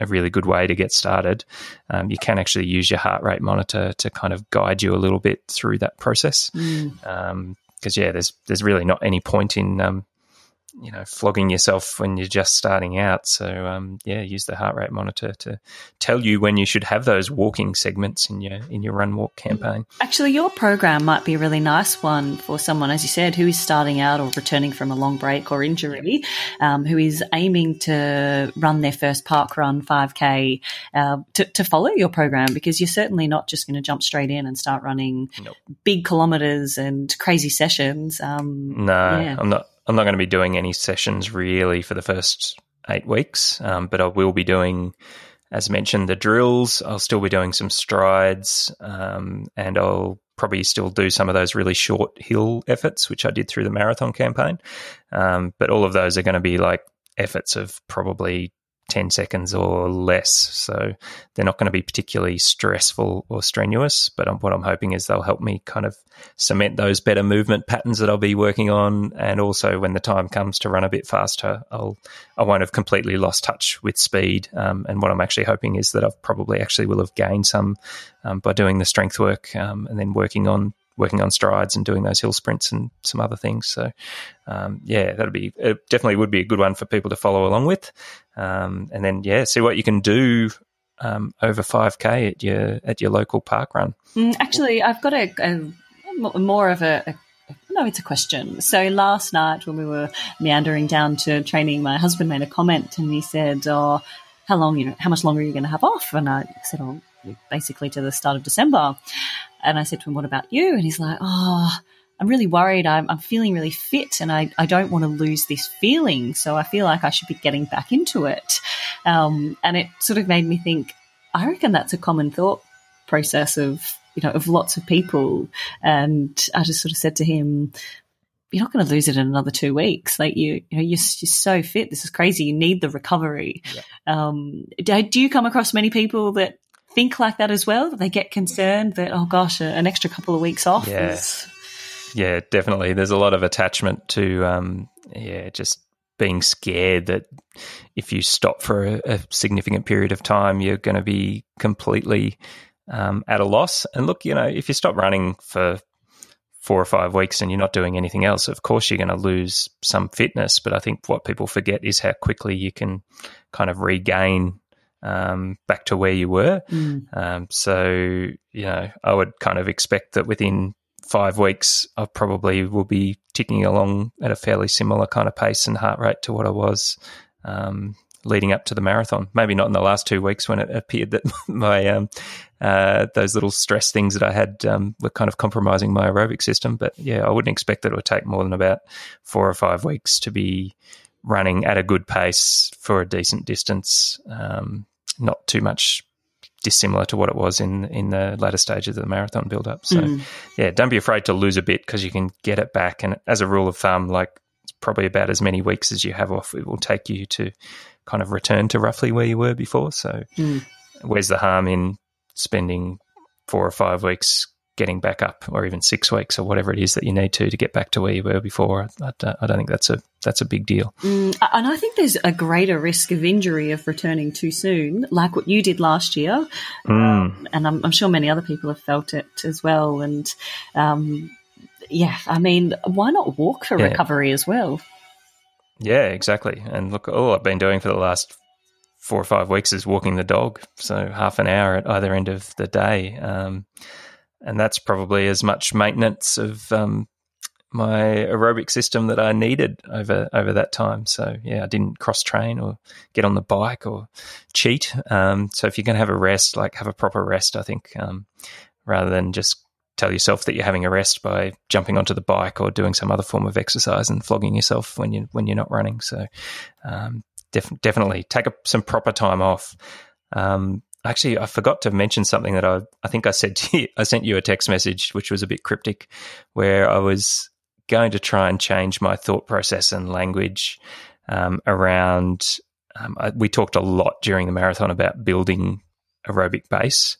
a really good way to get started. Um, you can actually use your heart rate monitor to kind of guide you a little bit through that process. Mm. Um, because yeah, there's there's really not any point in um, you know flogging yourself when you're just starting out. So um, yeah, use the heart rate monitor to tell you when you should have those walking segments in your in your run walk campaign. Actually, your program might be a really nice one for someone, as you said, who is starting out or returning from a long break or injury, um, who is aiming to run their first park run 5k uh, to, to follow your program because you're certainly not just going to jump straight in and start running nope. big kilometers and crazy sessions. Um, no, yeah. I'm not. I'm not going to be doing any sessions really for the first eight weeks, um, but I will be doing, as mentioned, the drills. I'll still be doing some strides, um, and I'll probably still do some of those really short hill efforts, which I did through the marathon campaign. Um, but all of those are going to be like efforts of probably 10 seconds or less. So they're not going to be particularly stressful or strenuous. But what I'm hoping is they'll help me kind of cement those better movement patterns that I'll be working on. And also when the time comes to run a bit faster, I'll, I won't have completely lost touch with speed. Um, and what I'm actually hoping is that I've probably actually will have gained some um, by doing the strength work um, and then working on working on strides and doing those hill sprints and some other things. So, um, yeah, that'd be it definitely would be a good one for people to follow along with. Um, and then yeah, see what you can do um, over 5k at your at your local park run. Mm, actually, I've got a, a more of a, a no, it's a question. So last night when we were meandering down to training, my husband made a comment and he said, "Oh, how long you know, how much longer are you going to have off?" And I said, "Oh, basically to the start of December." And I said to him, "What about you?" And he's like, "Oh." I'm really worried. I'm, I'm feeling really fit and I, I don't want to lose this feeling. So I feel like I should be getting back into it. Um, and it sort of made me think, I reckon that's a common thought process of, you know, of lots of people. And I just sort of said to him, you're not going to lose it in another two weeks. Like you, you know, you're, you're so fit. This is crazy. You need the recovery. Yeah. Um, do, do you come across many people that think like that as well? They get concerned that, oh gosh, an extra couple of weeks off yeah. is yeah, definitely. There's a lot of attachment to, um, yeah, just being scared that if you stop for a, a significant period of time, you're going to be completely um, at a loss. And look, you know, if you stop running for four or five weeks and you're not doing anything else, of course you're going to lose some fitness. But I think what people forget is how quickly you can kind of regain um, back to where you were. Mm. Um, so, you know, I would kind of expect that within five weeks, I probably will be ticking along at a fairly similar kind of pace and heart rate to what I was um, leading up to the marathon. Maybe not in the last two weeks when it appeared that my um, uh, those little stress things that I had um, were kind of compromising my aerobic system. But yeah, I wouldn't expect that it would take more than about four or five weeks to be running at a good pace for a decent distance. Um, not too much dissimilar to what it was in in the latter stages of the marathon build up. So mm. yeah, don't be afraid to lose a bit because you can get it back. And as a rule of thumb, like it's probably about as many weeks as you have off, it will take you to kind of return to roughly where you were before. So mm. where's the harm in spending four or five weeks getting back up, or even six weeks, or whatever it is that you need to to get back to where you were before. I, I don't think that's a that's a big deal. Mm, and I think there's a greater risk of injury of returning too soon, like what you did last year. Mm. Um, and I'm, I'm, sure many other people have felt it as well. And um, yeah, I mean, why not walk for yeah. recovery as well? Yeah, exactly. And look, all I've been doing for the last four or five weeks is walking the dog. So half an hour at either end of the day. Um, and that's probably as much maintenance of um, my aerobic system that I needed over over that time. So yeah, I didn't cross train or get on the bike or cheat. Um, so if you're going to have a rest, like have a proper rest, I think, um, rather than just tell yourself that you're having a rest by jumping onto the bike or doing some other form of exercise and flogging yourself when you when you're not running. So um, def- definitely take a, some proper time off. Um, actually, I forgot to mention something that I I think I said to you. I sent you a text message which was a bit cryptic, where I was going to try and change my thought process and language um, around. Um, I, we talked a lot during the marathon about building aerobic base,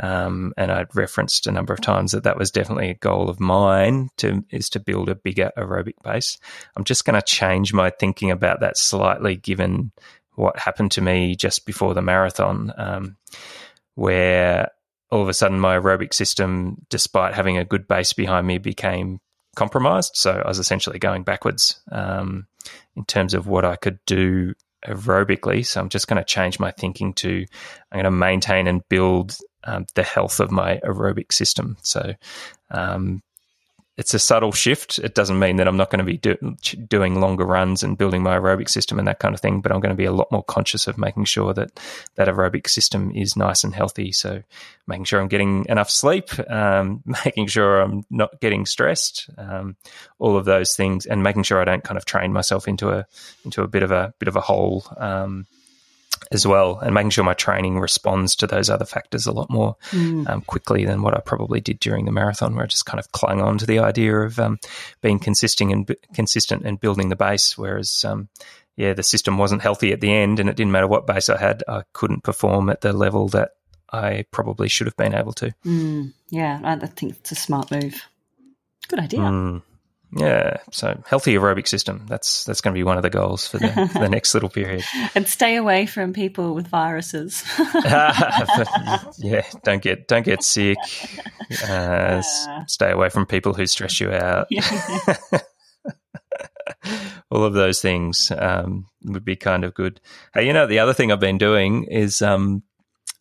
um, and I'd referenced a number of times that that was definitely a goal of mine to is to build a bigger aerobic base. I'm just going to change my thinking about that slightly, given what happened to me just before the marathon, um, where all of a sudden my aerobic system, despite having a good base behind me, became compromised. So I was essentially going backwards um, in terms of what I could do aerobically. So I'm just going to change my thinking to I'm going to maintain and build um, the health of my aerobic system. So um, it's a subtle shift. It doesn't mean that I'm not going to be do, doing longer runs and building my aerobic system and that kind of thing, but I'm going to be a lot more conscious of making sure that that aerobic system is nice and healthy. So, making sure I'm getting enough sleep, um, making sure I'm not getting stressed, um, all of those things, and making sure I don't kind of train myself into a into a bit of a bit of a hole. Um, as well, and making sure my training responds to those other factors a lot more mm. um, quickly than what I probably did during the marathon, where I just kind of clung on to the idea of um, being consistent and consistent and building the base. Whereas, um, yeah, the system wasn't healthy at the end, and it didn't matter what base I had, I couldn't perform at the level that I probably should have been able to. Mm. Yeah, I think it's a smart move. Good idea. Mm. Yeah, so healthy aerobic system. That's that's going to be one of the goals for the, for the next little period. and stay away from people with viruses. yeah, don't get don't get sick. Uh, stay away from people who stress you out. All of those things um, would be kind of good. Hey, you know, the other thing I've been doing is um,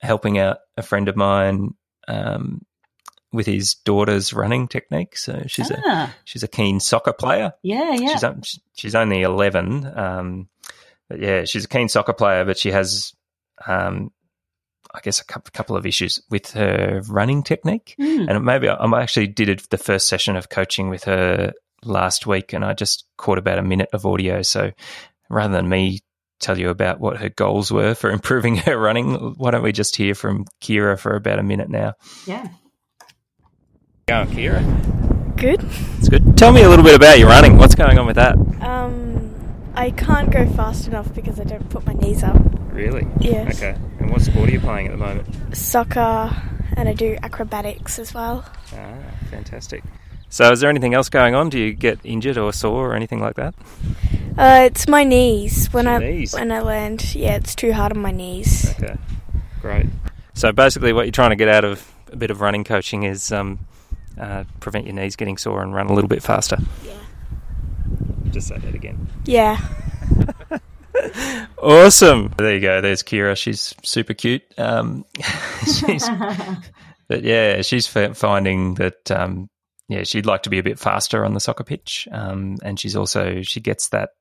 helping out a friend of mine um, with his daughter's running technique. So she's ah. a she's a keen soccer player. Yeah, yeah. She's she's only eleven. Um, but yeah, she's a keen soccer player, but she has, um, I guess, a couple of issues with her running technique. Mm. And maybe I, I actually did the first session of coaching with her last week, and I just caught about a minute of audio. So rather than me tell you about what her goals were for improving her running, why don't we just hear from Kira for about a minute now? Yeah going, Kira? Good. It's good. Tell me a little bit about your running. What's going on with that? Um, I can't go fast enough because I don't put my knees up. Really? Yes. Okay. And what sport are you playing at the moment? Soccer, and I do acrobatics as well. Ah, fantastic. So, is there anything else going on? Do you get injured or sore or anything like that? Uh, it's my knees. When Your I knees. when I land, yeah, it's too hard on my knees. Okay, great. So basically, what you're trying to get out of a bit of running coaching is um, uh, prevent your knees getting sore and run a little bit faster. Yeah. Just say that again. Yeah. awesome. There you go. There's Kira. She's super cute. Um, she's, but yeah, she's finding that um, yeah, she'd like to be a bit faster on the soccer pitch, um, and she's also she gets that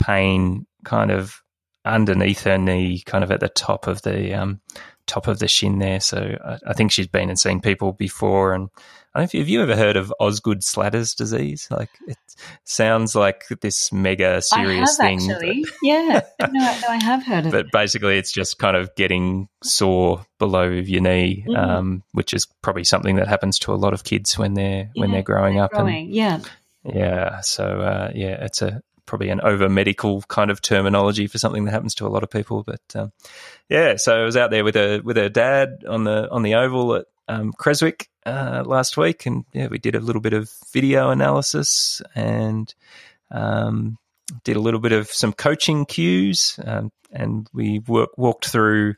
pain kind of underneath her knee, kind of at the top of the um, top of the shin there. So I, I, think she's been and seen people before. And I don't know if you, have you ever heard of Osgood Schlatters disease? Like it sounds like this mega serious I have, thing. Actually, yeah, no, no, I have heard of but it. But basically, it's just kind of getting sore below your knee, mm. um, which is probably something that happens to a lot of kids when they're yeah, when they're growing they're up. Growing, and, yeah. Yeah, so uh, yeah, it's a probably an over medical kind of terminology for something that happens to a lot of people. But um, yeah, so I was out there with a with her dad on the on the oval at um, Creswick uh, last week, and yeah, we did a little bit of video analysis and um, did a little bit of some coaching cues, um, and we work, walked through.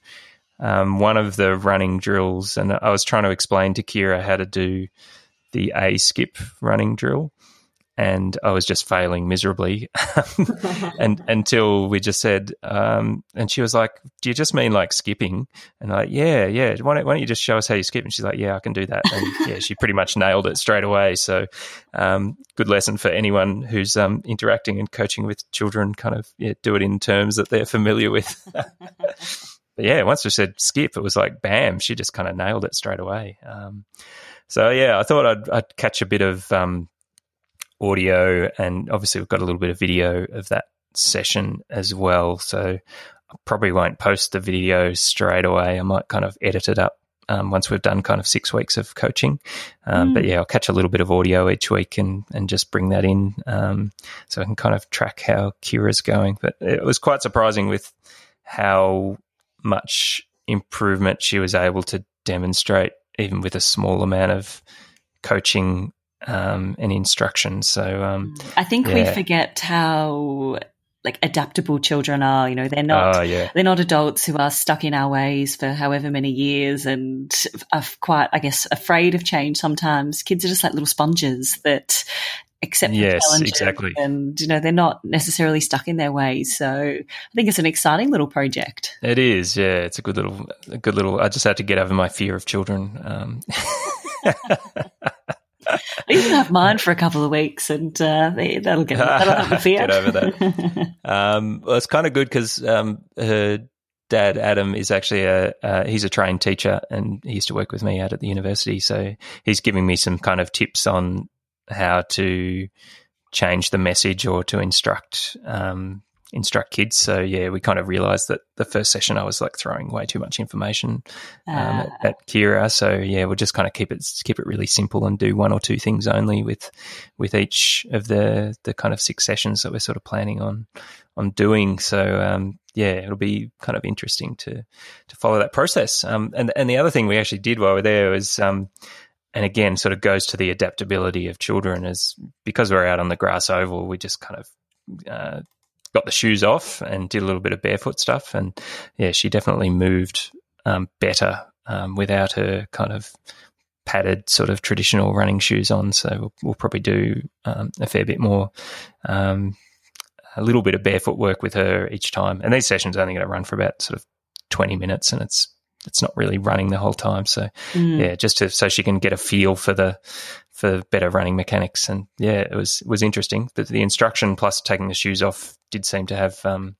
Um, one of the running drills, and I was trying to explain to Kira how to do the A skip running drill and I was just failing miserably. and until we just said, um, and she was like, "Do you just mean like skipping?" And I'm like, "Yeah, yeah. Why don't, why don't you just show us how you skip?" And she's like, "Yeah, I can do that." And yeah, she pretty much nailed it straight away. So, um, good lesson for anyone who's um, interacting and coaching with children. Kind of yeah, do it in terms that they're familiar with. but yeah, once we said skip, it was like bam. She just kind of nailed it straight away. Um, so yeah, I thought I'd, I'd catch a bit of um, audio, and obviously we've got a little bit of video of that session as well. So I probably won't post the video straight away. I might kind of edit it up um, once we've done kind of six weeks of coaching. Um, mm. But yeah, I'll catch a little bit of audio each week and, and just bring that in um, so I can kind of track how Kira's going. But it was quite surprising with how much improvement she was able to demonstrate, even with a small amount of coaching um, and instruction. So um, I think yeah. we forget how like adaptable children are. You know, they're not oh, yeah. they're not adults who are stuck in our ways for however many years and are quite, I guess, afraid of change. Sometimes kids are just like little sponges that accept yes, challenges exactly. and you know they're not necessarily stuck in their ways so i think it's an exciting little project it is yeah it's a good little a good little i just had to get over my fear of children um. you can have mine for a couple of weeks, and uh, that'll get that'll fear. get over that. um, well, it's kind of good because um, her dad Adam is actually a uh, he's a trained teacher, and he used to work with me out at the university. So he's giving me some kind of tips on how to change the message or to instruct um, instruct kids. So yeah, we kind of realized that the first session I was like throwing way too much information um, uh. at, at, Kira. So yeah, we'll just kind of keep it keep it really simple and do one or two things only with with each of the the kind of six sessions that we're sort of planning on on doing. So um, yeah, it'll be kind of interesting to to follow that process. Um, and and the other thing we actually did while we are there was um, and again, sort of goes to the adaptability of children. is because we're out on the grass oval, we just kind of uh, got the shoes off and did a little bit of barefoot stuff. And yeah, she definitely moved um, better um, without her kind of padded sort of traditional running shoes on. So we'll, we'll probably do um, a fair bit more, um, a little bit of barefoot work with her each time. And these sessions are only going to run for about sort of 20 minutes and it's it's not really running the whole time. So mm. yeah, just to, so she can get a feel for the for better running mechanics. And yeah, it was was interesting. But the instruction plus taking the shoes off did seem to have um,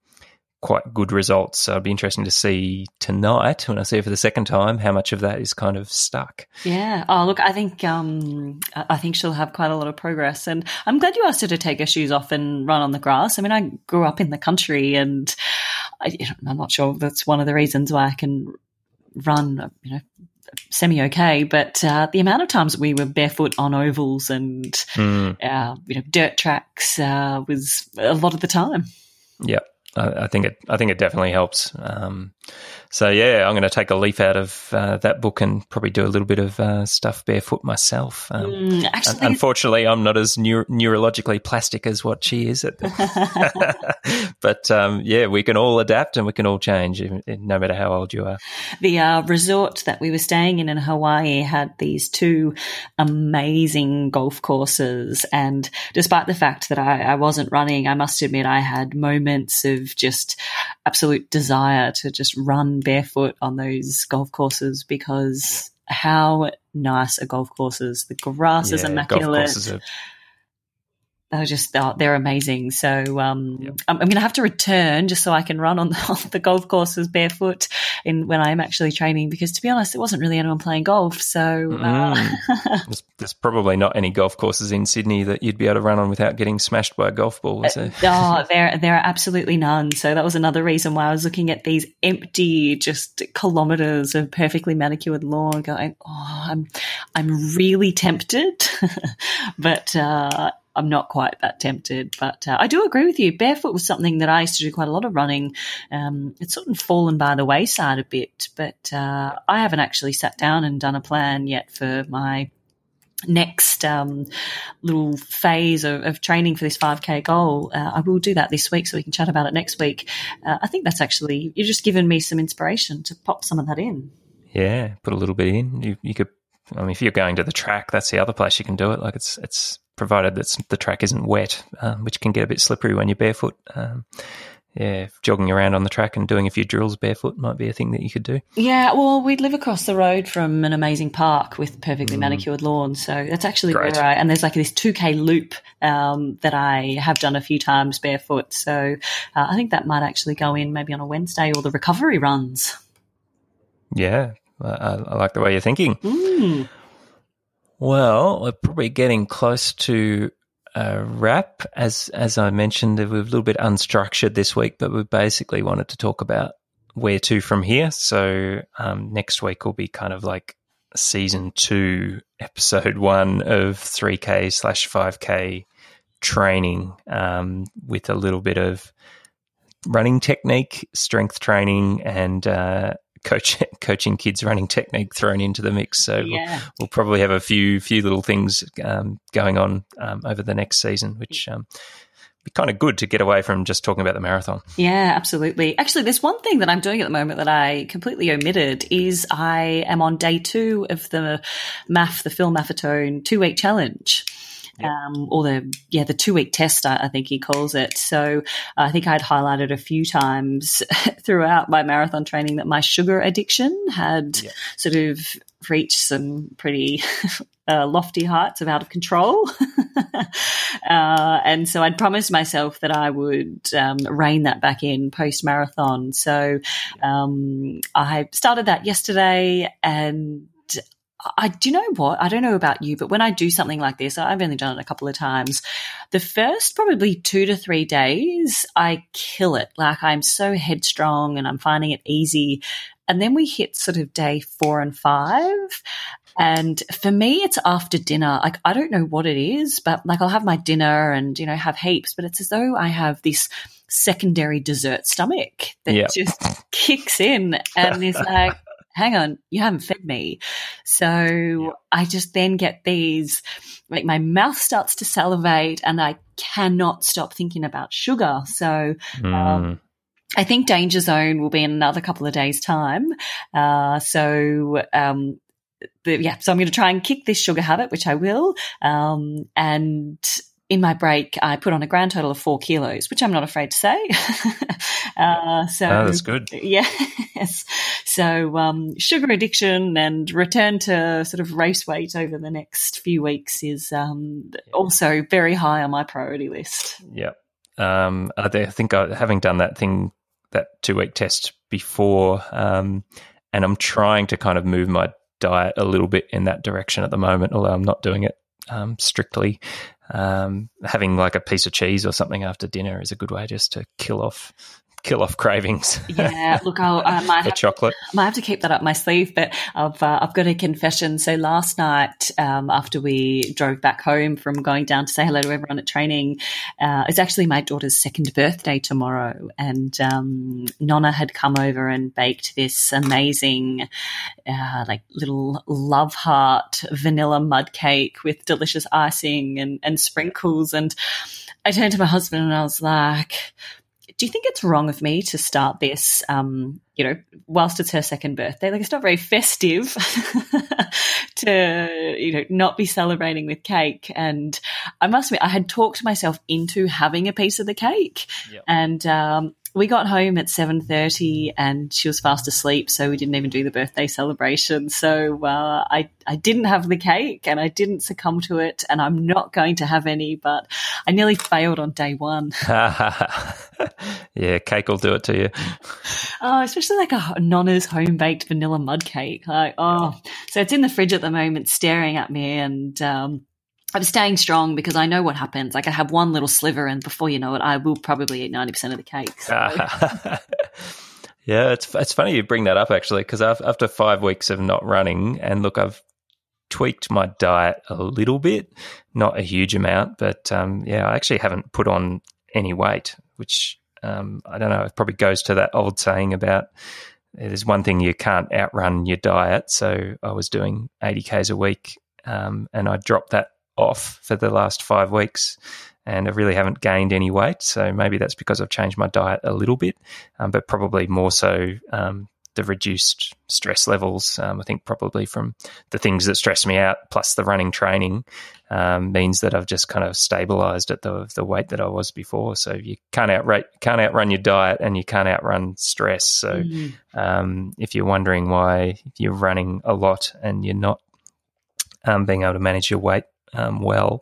quite good results. So it'd be interesting to see tonight when I see it for the second time how much of that is kind of stuck. Yeah. Oh, look, I think um, I think she'll have quite a lot of progress, and I'm glad you asked her to take her shoes off and run on the grass. I mean, I grew up in the country, and I, I'm not sure that's one of the reasons why I can run. You know. Semi okay, but uh, the amount of times we were barefoot on ovals and mm. uh, you know dirt tracks uh, was a lot of the time. Yeah, I, think it. I think it definitely helps. Um, so yeah, I'm going to take a leaf out of uh, that book and probably do a little bit of uh, stuff barefoot myself. Um, mm, actually, unfortunately, I'm not as neuro- neurologically plastic as what she is. but um, yeah, we can all adapt and we can all change, no matter how old you are. The uh, resort that we were staying in in Hawaii had these two amazing golf courses, and despite the fact that I, I wasn't running, I must admit I had moments of just absolute desire to just run barefoot on those golf courses because how nice are golf courses? The grass yeah, is immaculate they're just they're, they're amazing. So um, yep. I'm, I'm going to have to return just so I can run on the, on the, golf courses barefoot in when I'm actually training. Because to be honest, it wasn't really anyone playing golf. So uh, mm. there's, there's, probably not any golf courses in Sydney that you'd be able to run on without getting smashed by a golf ball. Is there? oh, there there are absolutely none. So that was another reason why I was looking at these empty, just kilometres of perfectly manicured lawn, going, oh, I'm I'm really tempted, but. Uh, I'm not quite that tempted. But uh, I do agree with you. Barefoot was something that I used to do quite a lot of running. Um, it's sort of fallen by the wayside a bit, but uh, I haven't actually sat down and done a plan yet for my next um, little phase of, of, training for this 5k goal uh, i will do that this week so we can chat about it next week uh, i think that's actually you've just given me some inspiration to pop some of that in yeah put a little bit in you, you could i mean if you're going to the track that's the other place you can do it like it's it's provided that the track isn't wet, um, which can get a bit slippery when you're barefoot. Um, yeah, jogging around on the track and doing a few drills barefoot might be a thing that you could do. Yeah, well, we'd live across the road from an amazing park with perfectly mm. manicured lawns, so that's actually Great. where I. And there's like this 2k loop um, that I have done a few times barefoot, so uh, I think that might actually go in maybe on a Wednesday or the recovery runs. Yeah, I, I like the way you're thinking. Mm. Well, we're probably getting close to a wrap. As as I mentioned, we're a little bit unstructured this week, but we basically wanted to talk about where to from here. So um, next week will be kind of like season two, episode one of 3K slash 5K training um, with a little bit of running technique, strength training, and uh, coach, coaching kids running technique thrown into the mix. So yeah. we'll, we'll, probably have a few few little things um, going on um, over the next season, which um, be kind of good to get away from just talking about the marathon. Yeah, absolutely. Actually, there's one thing that I'm doing at the moment that I completely omitted is I am on day two of the MAF, the Phil Maffetone two week challenge um, or the yeah the two week test I, I, think he calls it. So I think I'd highlighted a few times throughout my marathon training that my sugar addiction had sort of reached some pretty uh, lofty heights of out of control. uh, and so I'd promised myself that I would um, rein that back in post marathon. So um, I started that yesterday and I do you know what? I don't know about you, but when I do something like this, I've only done it a couple of times. The first probably two to three days, I kill it. Like I'm so headstrong and I'm finding it easy. And then we hit sort of day four and five. And for me, it's after dinner. Like, I don't know what it is, but like I'll have my dinner and, you know, have heaps, but it's as though I have this secondary dessert stomach that yep. just kicks in and is like, hang on, you haven't fed me. So yeah. I just then get these, like my mouth starts to salivate and I cannot stop thinking about sugar. So, mm. um, I think Danger Zone will be in another couple of days' time. Uh, so, um, the, yeah, so I'm going to try and kick this sugar habit, which I will. Um, and in my break, I put on a grand total of four kilos, which I'm not afraid to say. uh, so oh, that's good. Yes. So um, sugar addiction and return to sort of race weight over the next few weeks is um, also very high on my priority list. Yeah. Um, I think I, having done that thing, that two week test before, um, and I'm trying to kind of move my diet a little bit in that direction at the moment, although I'm not doing it um, strictly. Um, having like a piece of cheese or something after dinner is a good way just to kill off kill off cravings. yeah, look, I'll, I might have, chocolate. I might have to keep that up my sleeve, but I've uh, I've got a confession. So last night, um, after we drove back home from going down to say hello to everyone at training, uh, it's actually my daughter's second birthday tomorrow, and um, Nonna had come over and baked this amazing, uh, like little love heart vanilla mud cake with delicious icing and and sprinkles, and I turned to my husband and I was like do you think it's wrong of me to start this, um, you know, whilst it's her second birthday? Like, it's not very festive to, you know, not be celebrating with cake. And I must admit, I had talked myself into having a piece of the cake. Yep. And, um, we got home at 7.30 and she was fast asleep so we didn't even do the birthday celebration. So uh, I, I didn't have the cake and i didn't succumb to it and i'm not going to have any but i nearly failed on day one. Yeah cake will do it to you. Oh especially like a nonna's home-baked vanilla mud cake. Like oh. So it's in the fridge at the moment staring at me and um, I'm staying strong because I know what happens. Like I have one little sliver, and before you know it, I will probably eat ninety percent of the cake. So. yeah, it's it's funny you bring that up actually because after five weeks of not running, and look, I've tweaked my diet a little bit, not a huge amount, but um, yeah, I actually haven't put on any weight, which um, I don't know. It probably goes to that old saying about there's one thing you can't outrun your diet. So I was doing 80 k's a week, um, and I dropped that off for the last five weeks and I really haven't gained any weight. So maybe that's because I've changed my diet a little bit, um, but probably more so um, the reduced stress levels. Um, I think probably from the things that stress me out, plus the running training, um, means that I've just kind of stabilized at the the weight that I was before. So you can't outrate, can't outrun your diet, and you can't outrun stress. So mm-hmm. if you're wondering why you're running a lot and you're not um, being able to manage your weight um, well,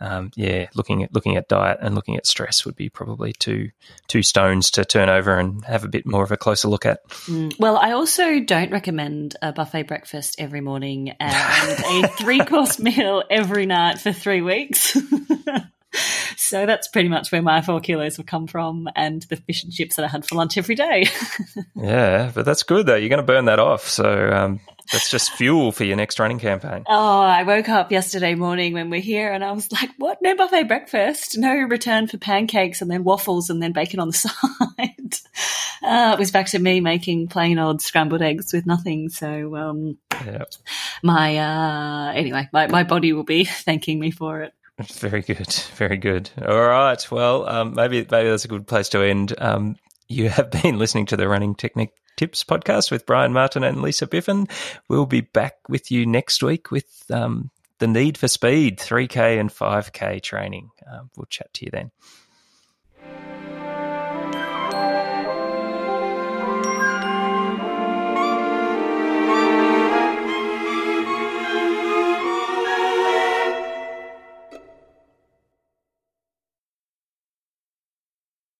um, yeah, looking at looking at diet and looking at stress would be probably two two stones to turn over and have a bit more of a closer look at. Mm, well, I also don't recommend a buffet breakfast every morning and a three course meal every night for three weeks. so that's pretty much where my four kilos have come from and the fish and chips that I had for lunch every day. yeah, but that's good though. You're going to burn that off. So um, that's just fuel for your next running campaign. Oh, I woke up yesterday morning when we're here and I was like, what? No buffet breakfast, no return for pancakes and then waffles and then bacon on the side. Uh, it was back to me making plain old scrambled eggs with nothing. So, um, yep. my, uh, anyway, my, my body will be thanking me for it. Very good, very good. All right, well, um, maybe maybe that's a good place to end. Um, you have been listening to the Running Technique Tips podcast with Brian Martin and Lisa Biffin. We'll be back with you next week with um, the need for speed, 3K and 5K training. Uh, we'll chat to you then.